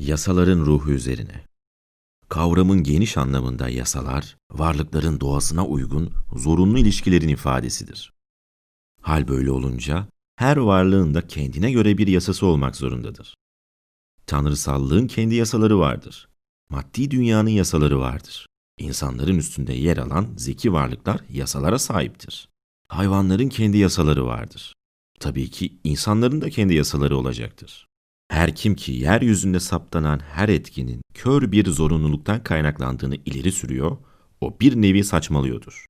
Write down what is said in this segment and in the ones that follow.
Yasaların ruhu üzerine. Kavramın geniş anlamında yasalar, varlıkların doğasına uygun zorunlu ilişkilerin ifadesidir. Hal böyle olunca her varlığın da kendine göre bir yasası olmak zorundadır. Tanrısallığın kendi yasaları vardır. Maddi dünyanın yasaları vardır. İnsanların üstünde yer alan zeki varlıklar yasalara sahiptir. Hayvanların kendi yasaları vardır. Tabii ki insanların da kendi yasaları olacaktır. Her kim ki yeryüzünde saptanan her etkinin kör bir zorunluluktan kaynaklandığını ileri sürüyor, o bir nevi saçmalıyordur.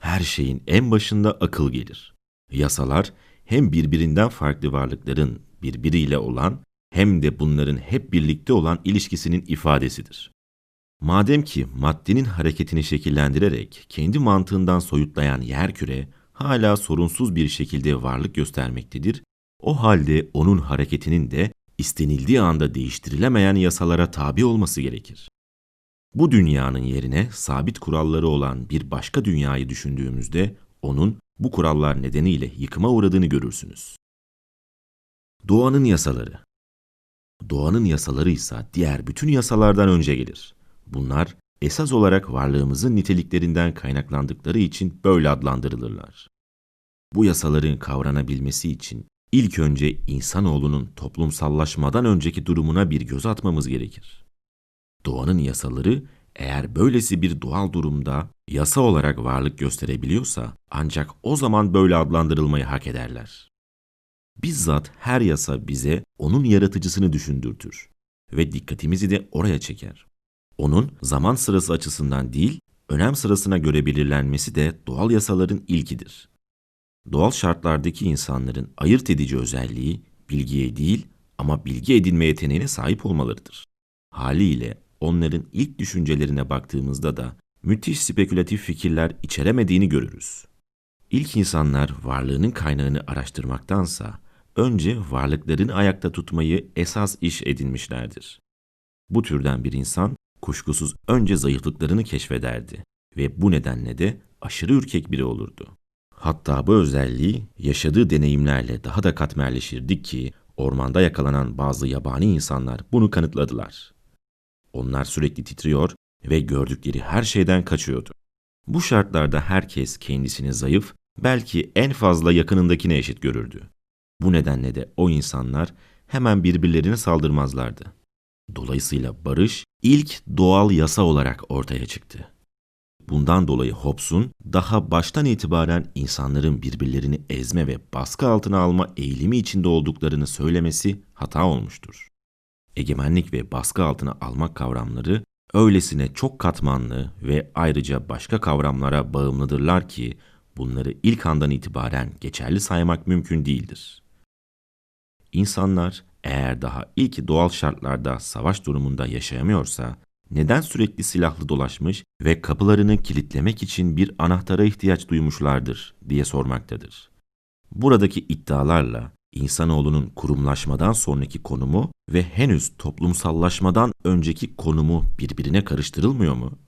Her şeyin en başında akıl gelir. Yasalar hem birbirinden farklı varlıkların birbiriyle olan hem de bunların hep birlikte olan ilişkisinin ifadesidir. Madem ki maddenin hareketini şekillendirerek kendi mantığından soyutlayan yerküre hala sorunsuz bir şekilde varlık göstermektedir, o halde onun hareketinin de istenildiği anda değiştirilemeyen yasalara tabi olması gerekir. Bu dünyanın yerine sabit kuralları olan bir başka dünyayı düşündüğümüzde onun bu kurallar nedeniyle yıkıma uğradığını görürsünüz. Doğanın yasaları Doğanın yasaları ise diğer bütün yasalardan önce gelir. Bunlar esas olarak varlığımızın niteliklerinden kaynaklandıkları için böyle adlandırılırlar. Bu yasaların kavranabilmesi için ilk önce insanoğlunun toplumsallaşmadan önceki durumuna bir göz atmamız gerekir. Doğanın yasaları eğer böylesi bir doğal durumda yasa olarak varlık gösterebiliyorsa ancak o zaman böyle adlandırılmayı hak ederler. Bizzat her yasa bize onun yaratıcısını düşündürtür ve dikkatimizi de oraya çeker. Onun zaman sırası açısından değil, önem sırasına göre belirlenmesi de doğal yasaların ilkidir. Doğal şartlardaki insanların ayırt edici özelliği bilgiye değil ama bilgi edinme yeteneğine sahip olmalarıdır. Haliyle onların ilk düşüncelerine baktığımızda da müthiş spekülatif fikirler içeremediğini görürüz. İlk insanlar varlığının kaynağını araştırmaktansa önce varlıklarını ayakta tutmayı esas iş edinmişlerdir. Bu türden bir insan kuşkusuz önce zayıflıklarını keşfederdi ve bu nedenle de aşırı ürkek biri olurdu. Hatta bu özelliği yaşadığı deneyimlerle daha da katmerleşirdi ki ormanda yakalanan bazı yabani insanlar bunu kanıtladılar. Onlar sürekli titriyor ve gördükleri her şeyden kaçıyordu. Bu şartlarda herkes kendisini zayıf, belki en fazla yakınındakine eşit görürdü. Bu nedenle de o insanlar hemen birbirlerine saldırmazlardı. Dolayısıyla barış ilk doğal yasa olarak ortaya çıktı. Bundan dolayı Hobbes'un daha baştan itibaren insanların birbirlerini ezme ve baskı altına alma eğilimi içinde olduklarını söylemesi hata olmuştur. Egemenlik ve baskı altına almak kavramları öylesine çok katmanlı ve ayrıca başka kavramlara bağımlıdırlar ki bunları ilk andan itibaren geçerli saymak mümkün değildir. İnsanlar eğer daha ilk doğal şartlarda savaş durumunda yaşayamıyorsa neden sürekli silahlı dolaşmış ve kapılarını kilitlemek için bir anahtara ihtiyaç duymuşlardır diye sormaktadır. Buradaki iddialarla insanoğlunun kurumlaşmadan sonraki konumu ve henüz toplumsallaşmadan önceki konumu birbirine karıştırılmıyor mu?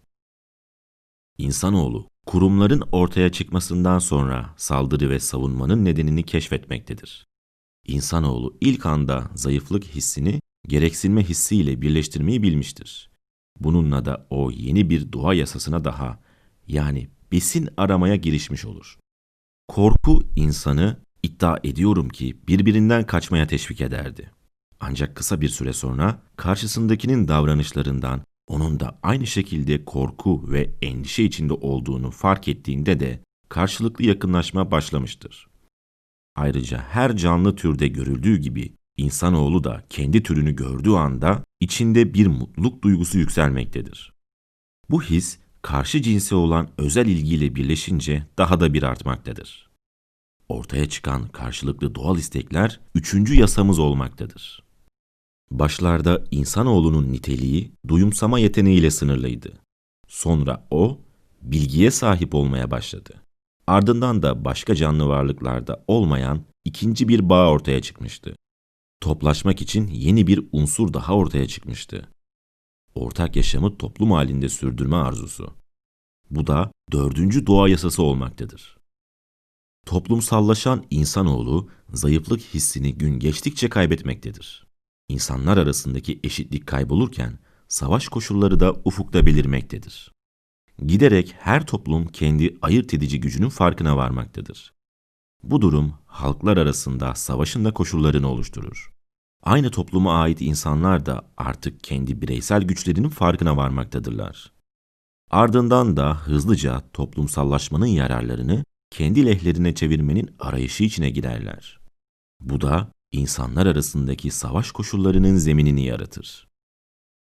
İnsanoğlu kurumların ortaya çıkmasından sonra saldırı ve savunmanın nedenini keşfetmektedir. İnsanoğlu ilk anda zayıflık hissini gereksinme hissiyle birleştirmeyi bilmiştir. Bununla da o yeni bir doğa yasasına daha yani besin aramaya girişmiş olur. Korku insanı iddia ediyorum ki birbirinden kaçmaya teşvik ederdi. Ancak kısa bir süre sonra karşısındakinin davranışlarından onun da aynı şekilde korku ve endişe içinde olduğunu fark ettiğinde de karşılıklı yakınlaşma başlamıştır. Ayrıca her canlı türde görüldüğü gibi insanoğlu da kendi türünü gördüğü anda içinde bir mutluluk duygusu yükselmektedir. Bu his karşı cinse olan özel ilgiyle birleşince daha da bir artmaktadır. Ortaya çıkan karşılıklı doğal istekler üçüncü yasamız olmaktadır. Başlarda insanoğlunun niteliği duyumsama yeteneğiyle sınırlıydı. Sonra o bilgiye sahip olmaya başladı. Ardından da başka canlı varlıklarda olmayan ikinci bir bağ ortaya çıkmıştı. Toplaşmak için yeni bir unsur daha ortaya çıkmıştı. Ortak yaşamı toplum halinde sürdürme arzusu. Bu da dördüncü doğa yasası olmaktadır. Toplumsallaşan insanoğlu zayıflık hissini gün geçtikçe kaybetmektedir. insanlar arasındaki eşitlik kaybolurken savaş koşulları da ufukta belirmektedir. Giderek her toplum kendi ayırt edici gücünün farkına varmaktadır. Bu durum halklar arasında savaşın da koşullarını oluşturur. Aynı topluma ait insanlar da artık kendi bireysel güçlerinin farkına varmaktadırlar. Ardından da hızlıca toplumsallaşmanın yararlarını kendi lehlerine çevirmenin arayışı içine girerler. Bu da insanlar arasındaki savaş koşullarının zeminini yaratır.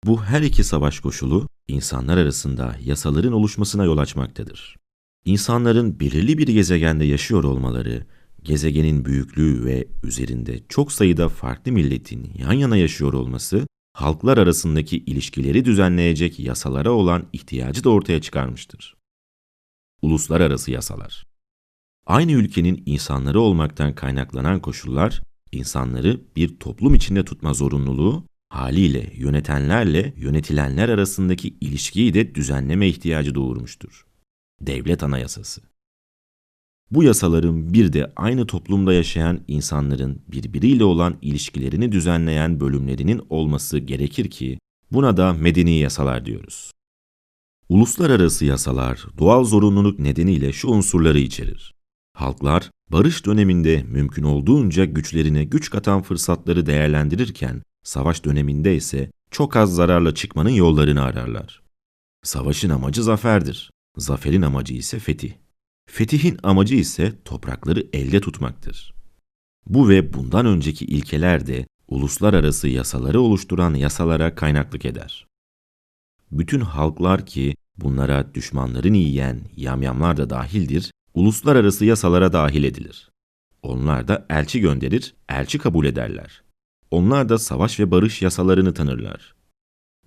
Bu her iki savaş koşulu insanlar arasında yasaların oluşmasına yol açmaktadır. İnsanların belirli bir gezegende yaşıyor olmaları, gezegenin büyüklüğü ve üzerinde çok sayıda farklı milletin yan yana yaşıyor olması, halklar arasındaki ilişkileri düzenleyecek yasalara olan ihtiyacı da ortaya çıkarmıştır. Uluslararası yasalar Aynı ülkenin insanları olmaktan kaynaklanan koşullar, insanları bir toplum içinde tutma zorunluluğu, haliyle yönetenlerle yönetilenler arasındaki ilişkiyi de düzenleme ihtiyacı doğurmuştur. Devlet Anayasası Bu yasaların bir de aynı toplumda yaşayan insanların birbiriyle olan ilişkilerini düzenleyen bölümlerinin olması gerekir ki buna da medeni yasalar diyoruz. Uluslararası yasalar doğal zorunluluk nedeniyle şu unsurları içerir. Halklar barış döneminde mümkün olduğunca güçlerine güç katan fırsatları değerlendirirken savaş döneminde ise çok az zararla çıkmanın yollarını ararlar. Savaşın amacı zaferdir. Zaferin amacı ise fetih. Fetihin amacı ise toprakları elde tutmaktır. Bu ve bundan önceki ilkeler de uluslararası yasaları oluşturan yasalara kaynaklık eder. Bütün halklar ki bunlara düşmanlarını yiyen yamyamlar da dahildir, uluslararası yasalara dahil edilir. Onlar da elçi gönderir, elçi kabul ederler. Onlar da savaş ve barış yasalarını tanırlar.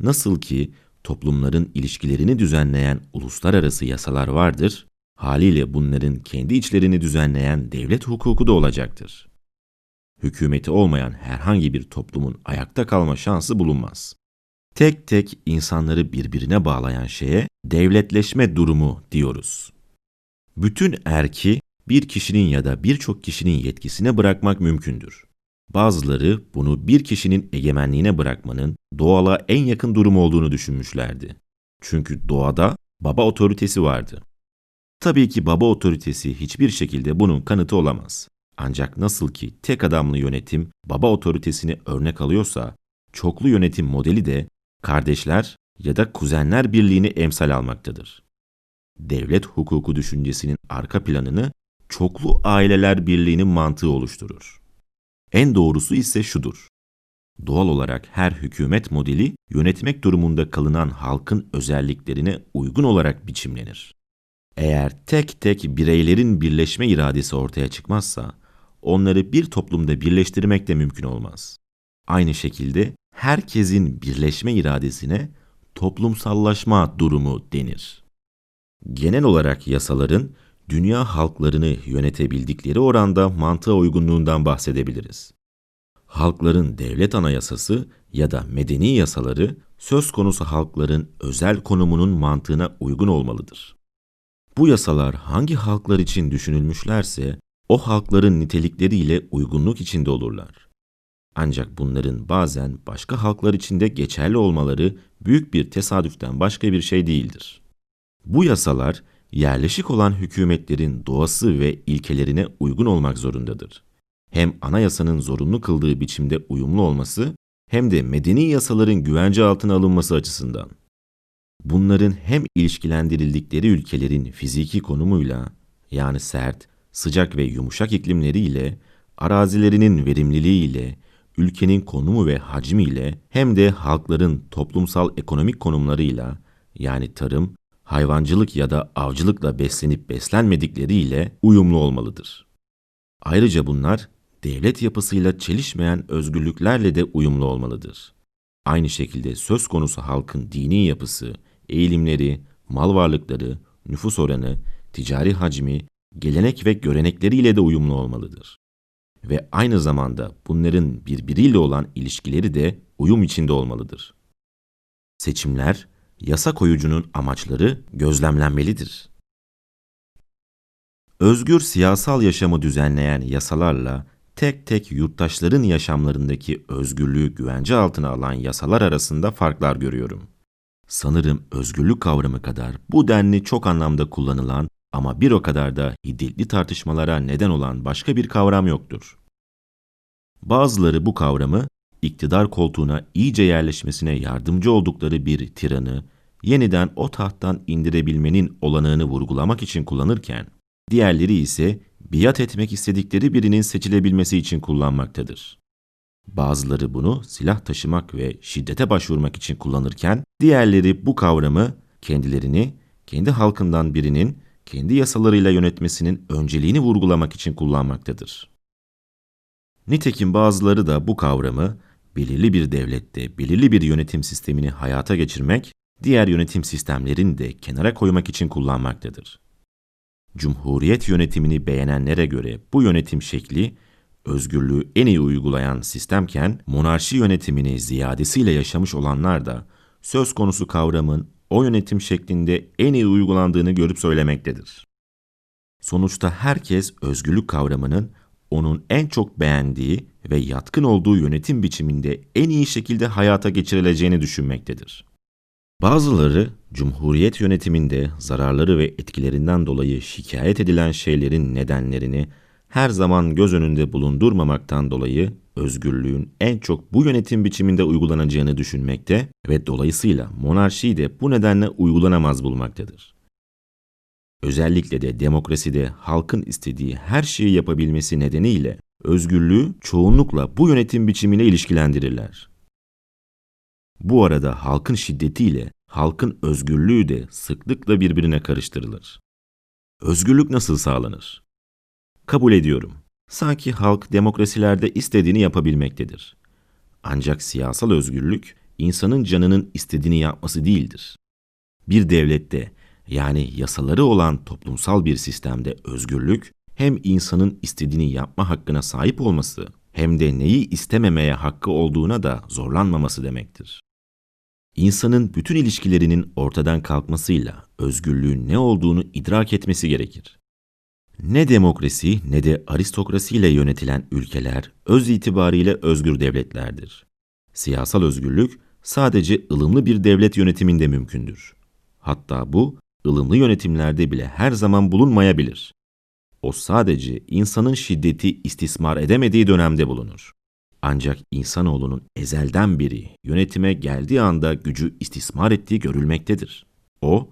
Nasıl ki toplumların ilişkilerini düzenleyen uluslararası yasalar vardır, haliyle bunların kendi içlerini düzenleyen devlet hukuku da olacaktır. Hükümeti olmayan herhangi bir toplumun ayakta kalma şansı bulunmaz. Tek tek insanları birbirine bağlayan şeye devletleşme durumu diyoruz bütün erki bir kişinin ya da birçok kişinin yetkisine bırakmak mümkündür. Bazıları bunu bir kişinin egemenliğine bırakmanın doğala en yakın durum olduğunu düşünmüşlerdi. Çünkü doğada baba otoritesi vardı. Tabii ki baba otoritesi hiçbir şekilde bunun kanıtı olamaz. Ancak nasıl ki tek adamlı yönetim baba otoritesini örnek alıyorsa, çoklu yönetim modeli de kardeşler ya da kuzenler birliğini emsal almaktadır devlet hukuku düşüncesinin arka planını çoklu aileler birliğinin mantığı oluşturur. En doğrusu ise şudur. Doğal olarak her hükümet modeli yönetmek durumunda kalınan halkın özelliklerine uygun olarak biçimlenir. Eğer tek tek bireylerin birleşme iradesi ortaya çıkmazsa, onları bir toplumda birleştirmek de mümkün olmaz. Aynı şekilde herkesin birleşme iradesine toplumsallaşma durumu denir. Genel olarak yasaların dünya halklarını yönetebildikleri oranda mantığa uygunluğundan bahsedebiliriz. Halkların devlet anayasası ya da medeni yasaları söz konusu halkların özel konumunun mantığına uygun olmalıdır. Bu yasalar hangi halklar için düşünülmüşlerse o halkların nitelikleriyle uygunluk içinde olurlar. Ancak bunların bazen başka halklar için de geçerli olmaları büyük bir tesadüften başka bir şey değildir. Bu yasalar yerleşik olan hükümetlerin doğası ve ilkelerine uygun olmak zorundadır. Hem anayasanın zorunlu kıldığı biçimde uyumlu olması hem de medeni yasaların güvence altına alınması açısından. Bunların hem ilişkilendirildikleri ülkelerin fiziki konumuyla yani sert, sıcak ve yumuşak iklimleriyle, arazilerinin verimliliğiyle, ülkenin konumu ve hacmiyle hem de halkların toplumsal ekonomik konumlarıyla yani tarım, hayvancılık ya da avcılıkla beslenip beslenmedikleriyle uyumlu olmalıdır. Ayrıca bunlar devlet yapısıyla çelişmeyen özgürlüklerle de uyumlu olmalıdır. Aynı şekilde söz konusu halkın dini yapısı, eğilimleri, mal varlıkları, nüfus oranı, ticari hacmi, gelenek ve görenekleriyle de uyumlu olmalıdır. Ve aynı zamanda bunların birbiriyle olan ilişkileri de uyum içinde olmalıdır. Seçimler, yasa koyucunun amaçları gözlemlenmelidir. Özgür siyasal yaşamı düzenleyen yasalarla tek tek yurttaşların yaşamlarındaki özgürlüğü güvence altına alan yasalar arasında farklar görüyorum. Sanırım özgürlük kavramı kadar bu denli çok anlamda kullanılan ama bir o kadar da hiddetli tartışmalara neden olan başka bir kavram yoktur. Bazıları bu kavramı iktidar koltuğuna iyice yerleşmesine yardımcı oldukları bir tiranı yeniden o tahttan indirebilmenin olanağını vurgulamak için kullanırken, diğerleri ise biat etmek istedikleri birinin seçilebilmesi için kullanmaktadır. Bazıları bunu silah taşımak ve şiddete başvurmak için kullanırken, diğerleri bu kavramı kendilerini, kendi halkından birinin kendi yasalarıyla yönetmesinin önceliğini vurgulamak için kullanmaktadır. Nitekim bazıları da bu kavramı belirli bir devlette belirli bir yönetim sistemini hayata geçirmek, diğer yönetim sistemlerini de kenara koymak için kullanmaktadır. Cumhuriyet yönetimini beğenenlere göre bu yönetim şekli özgürlüğü en iyi uygulayan sistemken monarşi yönetimini ziyadesiyle yaşamış olanlar da söz konusu kavramın o yönetim şeklinde en iyi uygulandığını görüp söylemektedir. Sonuçta herkes özgürlük kavramının onun en çok beğendiği ve yatkın olduğu yönetim biçiminde en iyi şekilde hayata geçirileceğini düşünmektedir. Bazıları Cumhuriyet yönetiminde zararları ve etkilerinden dolayı şikayet edilen şeylerin nedenlerini her zaman göz önünde bulundurmamaktan dolayı özgürlüğün en çok bu yönetim biçiminde uygulanacağını düşünmekte ve dolayısıyla monarşiyi de bu nedenle uygulanamaz bulmaktadır. Özellikle de demokraside halkın istediği her şeyi yapabilmesi nedeniyle özgürlüğü çoğunlukla bu yönetim biçimine ilişkilendirirler. Bu arada halkın şiddetiyle halkın özgürlüğü de sıklıkla birbirine karıştırılır. Özgürlük nasıl sağlanır? Kabul ediyorum. Sanki halk demokrasilerde istediğini yapabilmektedir. Ancak siyasal özgürlük insanın canının istediğini yapması değildir. Bir devlette yani yasaları olan toplumsal bir sistemde özgürlük hem insanın istediğini yapma hakkına sahip olması hem de neyi istememeye hakkı olduğuna da zorlanmaması demektir. İnsanın bütün ilişkilerinin ortadan kalkmasıyla özgürlüğün ne olduğunu idrak etmesi gerekir. Ne demokrasi ne de aristokrasiyle yönetilen ülkeler öz itibariyle özgür devletlerdir. Siyasal özgürlük sadece ılımlı bir devlet yönetiminde mümkündür. Hatta bu ılımlı yönetimlerde bile her zaman bulunmayabilir. O sadece insanın şiddeti istismar edemediği dönemde bulunur. Ancak insanoğlunun ezelden beri yönetime geldiği anda gücü istismar ettiği görülmektedir. O,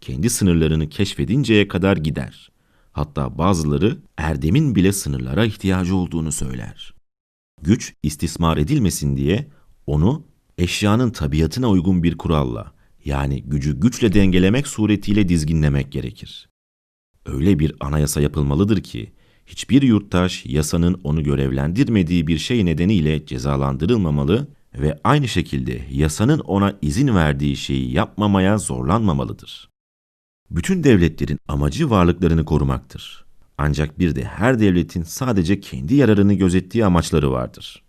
kendi sınırlarını keşfedinceye kadar gider. Hatta bazıları erdemin bile sınırlara ihtiyacı olduğunu söyler. Güç istismar edilmesin diye onu eşyanın tabiatına uygun bir kuralla yani gücü güçle dengelemek suretiyle dizginlemek gerekir. Öyle bir anayasa yapılmalıdır ki hiçbir yurttaş yasanın onu görevlendirmediği bir şey nedeniyle cezalandırılmamalı ve aynı şekilde yasanın ona izin verdiği şeyi yapmamaya zorlanmamalıdır. Bütün devletlerin amacı varlıklarını korumaktır. Ancak bir de her devletin sadece kendi yararını gözettiği amaçları vardır.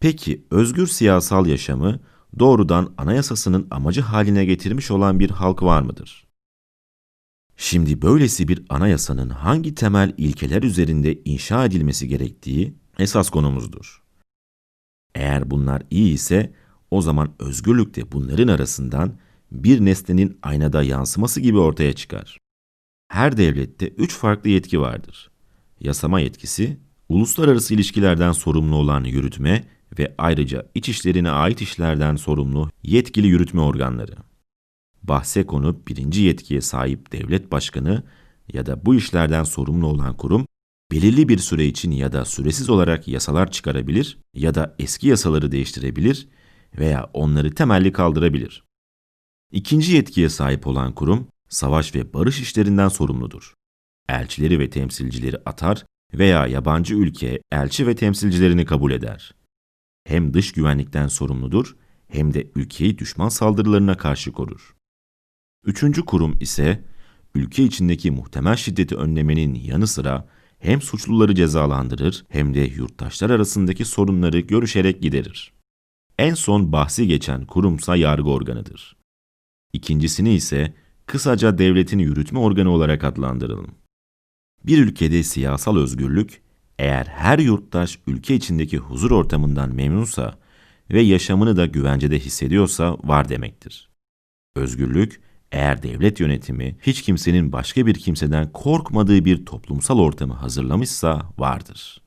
Peki özgür siyasal yaşamı doğrudan anayasasının amacı haline getirmiş olan bir halk var mıdır? Şimdi böylesi bir anayasanın hangi temel ilkeler üzerinde inşa edilmesi gerektiği esas konumuzdur. Eğer bunlar iyi ise o zaman özgürlük de bunların arasından bir nesnenin aynada yansıması gibi ortaya çıkar. Her devlette üç farklı yetki vardır. Yasama yetkisi, uluslararası ilişkilerden sorumlu olan yürütme ve ayrıca iç işlerine ait işlerden sorumlu yetkili yürütme organları. Bahse konu birinci yetkiye sahip devlet başkanı ya da bu işlerden sorumlu olan kurum, belirli bir süre için ya da süresiz olarak yasalar çıkarabilir ya da eski yasaları değiştirebilir veya onları temelli kaldırabilir. İkinci yetkiye sahip olan kurum, savaş ve barış işlerinden sorumludur. Elçileri ve temsilcileri atar veya yabancı ülke elçi ve temsilcilerini kabul eder. Hem dış güvenlikten sorumludur hem de ülkeyi düşman saldırılarına karşı korur. Üçüncü kurum ise ülke içindeki muhtemel şiddeti önlemenin yanı sıra hem suçluları cezalandırır hem de yurttaşlar arasındaki sorunları görüşerek giderir. En son bahsi geçen kurumsa yargı organıdır. İkincisini ise kısaca devletin yürütme organı olarak adlandıralım. Bir ülkede siyasal özgürlük Eğer her yurttaş ülke içindeki huzur ortamından memnunsa ve yaşamını da güvencede hissediyorsa var demektir. Özgürlük, eğer devlet yönetimi hiç kimsenin başka bir kimseden korkmadığı bir toplumsal ortamı hazırlamışsa vardır.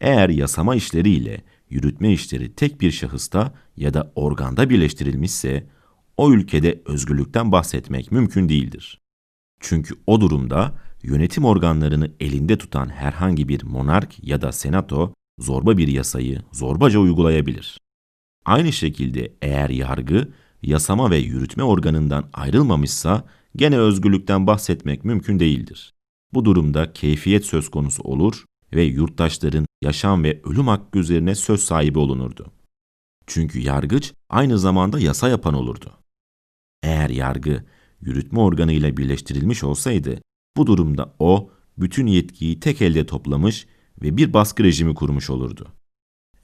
Eğer yasama işleriyle yürütme işleri tek bir şahısta ya da organda birleştirilmişse, o ülkede özgürlükten bahsetmek mümkün değildir. Çünkü o durumda yönetim organlarını elinde tutan herhangi bir monark ya da senato zorba bir yasayı zorbaca uygulayabilir. Aynı şekilde eğer yargı yasama ve yürütme organından ayrılmamışsa gene özgürlükten bahsetmek mümkün değildir. Bu durumda keyfiyet söz konusu olur ve yurttaşların yaşam ve ölüm hakkı üzerine söz sahibi olunurdu. Çünkü yargıç aynı zamanda yasa yapan olurdu. Eğer yargı yürütme organı ile birleştirilmiş olsaydı, bu durumda o bütün yetkiyi tek elde toplamış ve bir baskı rejimi kurmuş olurdu.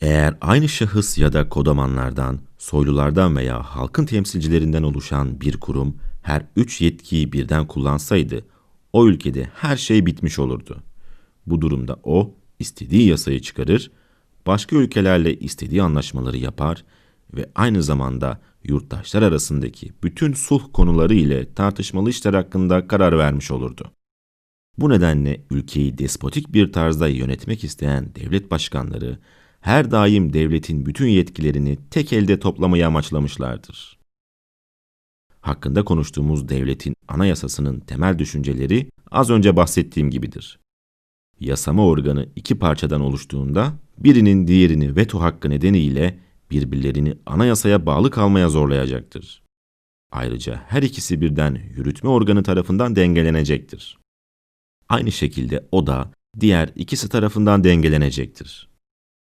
Eğer aynı şahıs ya da kodamanlardan, soylulardan veya halkın temsilcilerinden oluşan bir kurum her üç yetkiyi birden kullansaydı, o ülkede her şey bitmiş olurdu. Bu durumda o, istediği yasayı çıkarır, başka ülkelerle istediği anlaşmaları yapar ve aynı zamanda yurttaşlar arasındaki bütün sulh konuları ile tartışmalı işler hakkında karar vermiş olurdu. Bu nedenle ülkeyi despotik bir tarzda yönetmek isteyen devlet başkanları her daim devletin bütün yetkilerini tek elde toplamayı amaçlamışlardır. Hakkında konuştuğumuz devletin anayasasının temel düşünceleri az önce bahsettiğim gibidir. Yasama organı iki parçadan oluştuğunda birinin diğerini veto hakkı nedeniyle birbirlerini anayasaya bağlı kalmaya zorlayacaktır. Ayrıca her ikisi birden yürütme organı tarafından dengelenecektir. Aynı şekilde o da diğer ikisi tarafından dengelenecektir.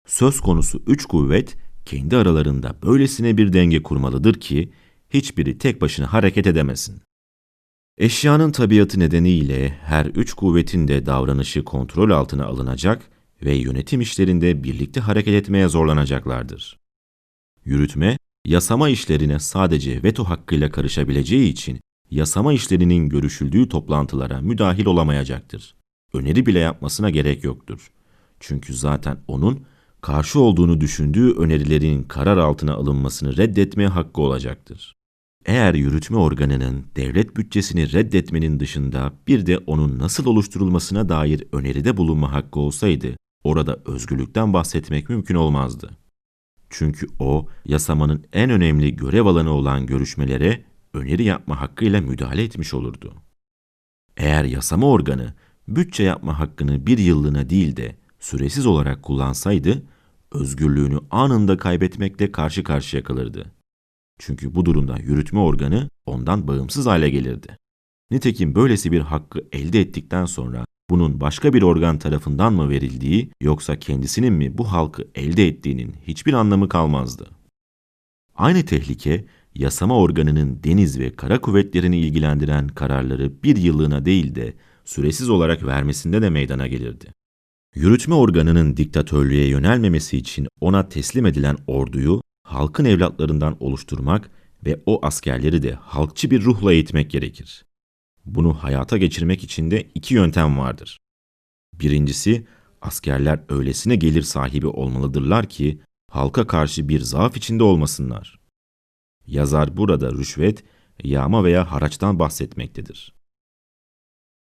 Söz konusu üç kuvvet kendi aralarında böylesine bir denge kurmalıdır ki hiçbiri tek başına hareket edemesin. Eşyanın tabiatı nedeniyle her üç kuvvetin de davranışı kontrol altına alınacak ve yönetim işlerinde birlikte hareket etmeye zorlanacaklardır. Yürütme, yasama işlerine sadece veto hakkıyla karışabileceği için yasama işlerinin görüşüldüğü toplantılara müdahil olamayacaktır. Öneri bile yapmasına gerek yoktur. Çünkü zaten onun karşı olduğunu düşündüğü önerilerin karar altına alınmasını reddetmeye hakkı olacaktır. Eğer yürütme organının devlet bütçesini reddetmenin dışında bir de onun nasıl oluşturulmasına dair öneride bulunma hakkı olsaydı, orada özgürlükten bahsetmek mümkün olmazdı. Çünkü o, yasamanın en önemli görev alanı olan görüşmelere öneri yapma hakkıyla müdahale etmiş olurdu. Eğer yasama organı bütçe yapma hakkını bir yıllığına değil de süresiz olarak kullansaydı, özgürlüğünü anında kaybetmekle karşı karşıya kalırdı. Çünkü bu durumda yürütme organı ondan bağımsız hale gelirdi. Nitekim böylesi bir hakkı elde ettikten sonra bunun başka bir organ tarafından mı verildiği yoksa kendisinin mi bu halkı elde ettiğinin hiçbir anlamı kalmazdı. Aynı tehlike yasama organının deniz ve kara kuvvetlerini ilgilendiren kararları bir yıllığına değil de süresiz olarak vermesinde de meydana gelirdi. Yürütme organının diktatörlüğe yönelmemesi için ona teslim edilen orduyu halkın evlatlarından oluşturmak ve o askerleri de halkçı bir ruhla eğitmek gerekir. Bunu hayata geçirmek için de iki yöntem vardır. Birincisi, askerler öylesine gelir sahibi olmalıdırlar ki halka karşı bir zaaf içinde olmasınlar. Yazar burada rüşvet, yağma veya haraçtan bahsetmektedir.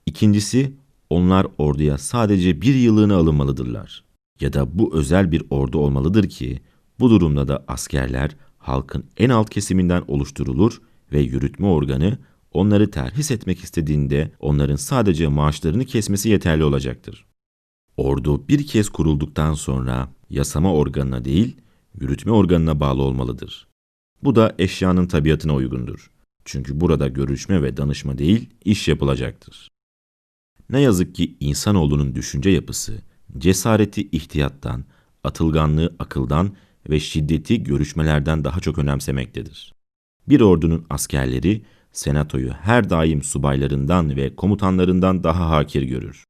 İkincisi, onlar orduya sadece bir yıllığına alınmalıdırlar. Ya da bu özel bir ordu olmalıdır ki, bu durumda da askerler halkın en alt kesiminden oluşturulur ve yürütme organı onları terhis etmek istediğinde onların sadece maaşlarını kesmesi yeterli olacaktır. Ordu bir kez kurulduktan sonra yasama organına değil, yürütme organına bağlı olmalıdır. Bu da eşyanın tabiatına uygundur. Çünkü burada görüşme ve danışma değil, iş yapılacaktır. Ne yazık ki insanoğlunun düşünce yapısı, cesareti ihtiyattan, atılganlığı akıldan ve şiddeti görüşmelerden daha çok önemsemektedir. Bir ordunun askerleri senatoyu her daim subaylarından ve komutanlarından daha hakir görür.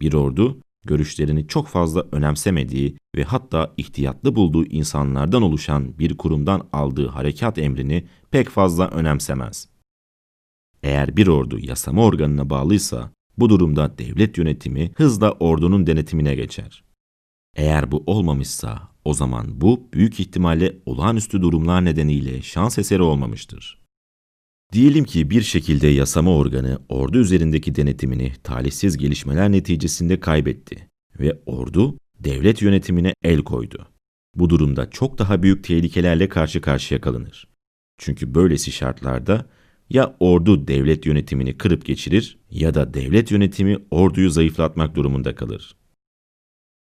Bir ordu, görüşlerini çok fazla önemsemediği ve hatta ihtiyatlı bulduğu insanlardan oluşan bir kurumdan aldığı harekat emrini pek fazla önemsemez. Eğer bir ordu yasama organına bağlıysa, Bu durumda devlet yönetimi hızla ordunun denetimine geçer. Eğer bu olmamışsa o zaman bu büyük ihtimalle olağanüstü durumlar nedeniyle şans eseri olmamıştır. Diyelim ki bir şekilde yasama organı ordu üzerindeki denetimini talihsiz gelişmeler neticesinde kaybetti ve ordu devlet yönetimine el koydu. Bu durumda çok daha büyük tehlikelerle karşı karşıya kalınır. Çünkü böylesi şartlarda ya ordu devlet yönetimini kırıp geçirir ya da devlet yönetimi orduyu zayıflatmak durumunda kalır.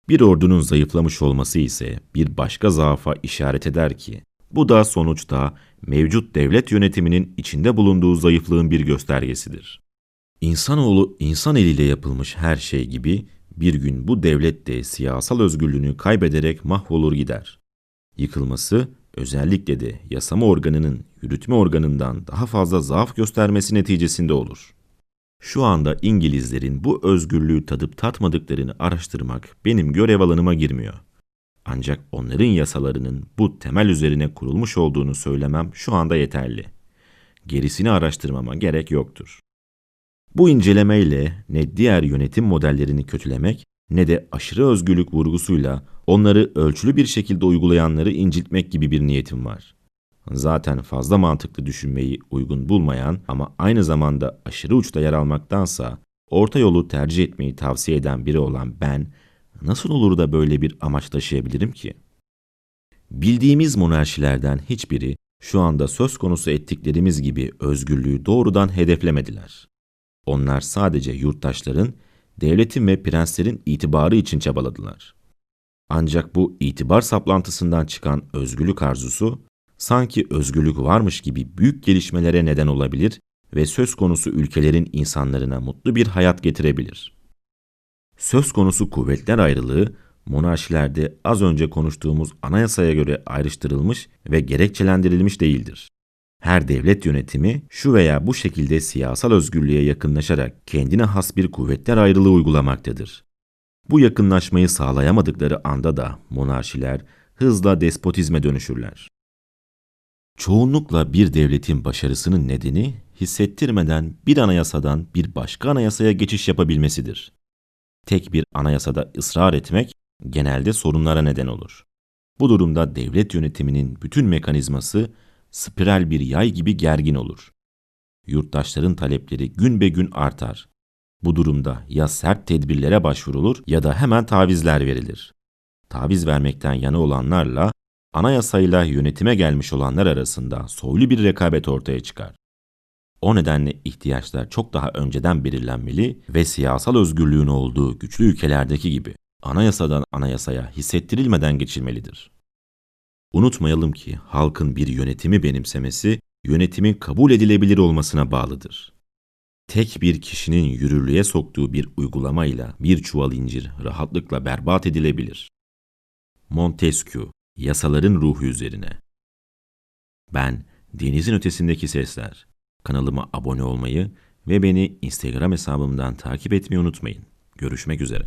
Bir ordunun zayıflamış olması ise bir başka zaafa işaret eder ki, bu da sonuçta mevcut devlet yönetiminin içinde bulunduğu zayıflığın bir göstergesidir. İnsanoğlu insan eliyle yapılmış her şey gibi bir gün bu devlet de siyasal özgürlüğünü kaybederek mahvolur gider. Yıkılması özellikle de yasama organının yürütme organından daha fazla zaaf göstermesi neticesinde olur. Şu anda İngilizlerin bu özgürlüğü tadıp tatmadıklarını araştırmak benim görev alanıma girmiyor. Ancak onların yasalarının bu temel üzerine kurulmuş olduğunu söylemem şu anda yeterli. Gerisini araştırmama gerek yoktur. Bu incelemeyle ne diğer yönetim modellerini kötülemek ne de aşırı özgürlük vurgusuyla onları ölçülü bir şekilde uygulayanları inciltmek gibi bir niyetim var. Zaten fazla mantıklı düşünmeyi uygun bulmayan ama aynı zamanda aşırı uçta yer almaktansa orta yolu tercih etmeyi tavsiye eden biri olan ben nasıl olur da böyle bir amaç taşıyabilirim ki? Bildiğimiz monarşilerden hiçbiri şu anda söz konusu ettiklerimiz gibi özgürlüğü doğrudan hedeflemediler. Onlar sadece yurttaşların, devletin ve prenslerin itibarı için çabaladılar. Ancak bu itibar saplantısından çıkan özgürlük arzusu, sanki özgürlük varmış gibi büyük gelişmelere neden olabilir ve söz konusu ülkelerin insanlarına mutlu bir hayat getirebilir. Söz konusu kuvvetler ayrılığı, monarşilerde az önce konuştuğumuz anayasaya göre ayrıştırılmış ve gerekçelendirilmiş değildir. Her devlet yönetimi şu veya bu şekilde siyasal özgürlüğe yakınlaşarak kendine has bir kuvvetler ayrılığı uygulamaktadır. Bu yakınlaşmayı sağlayamadıkları anda da monarşiler hızla despotizme dönüşürler. Çoğunlukla bir devletin başarısının nedeni hissettirmeden bir anayasadan bir başka anayasaya geçiş yapabilmesidir. Tek bir anayasada ısrar etmek genelde sorunlara neden olur. Bu durumda devlet yönetiminin bütün mekanizması spiral bir yay gibi gergin olur. Yurttaşların talepleri gün be gün artar. Bu durumda ya sert tedbirlere başvurulur ya da hemen tavizler verilir. Taviz vermekten yana olanlarla anayasayla yönetime gelmiş olanlar arasında soylu bir rekabet ortaya çıkar. O nedenle ihtiyaçlar çok daha önceden belirlenmeli ve siyasal özgürlüğün olduğu güçlü ülkelerdeki gibi anayasadan anayasaya hissettirilmeden geçilmelidir. Unutmayalım ki halkın bir yönetimi benimsemesi, yönetimin kabul edilebilir olmasına bağlıdır. Tek bir kişinin yürürlüğe soktuğu bir uygulamayla bir çuval incir rahatlıkla berbat edilebilir. Montesquieu, Yasaların Ruhu Üzerine Ben, denizin ötesindeki sesler. Kanalıma abone olmayı ve beni Instagram hesabımdan takip etmeyi unutmayın. Görüşmek üzere.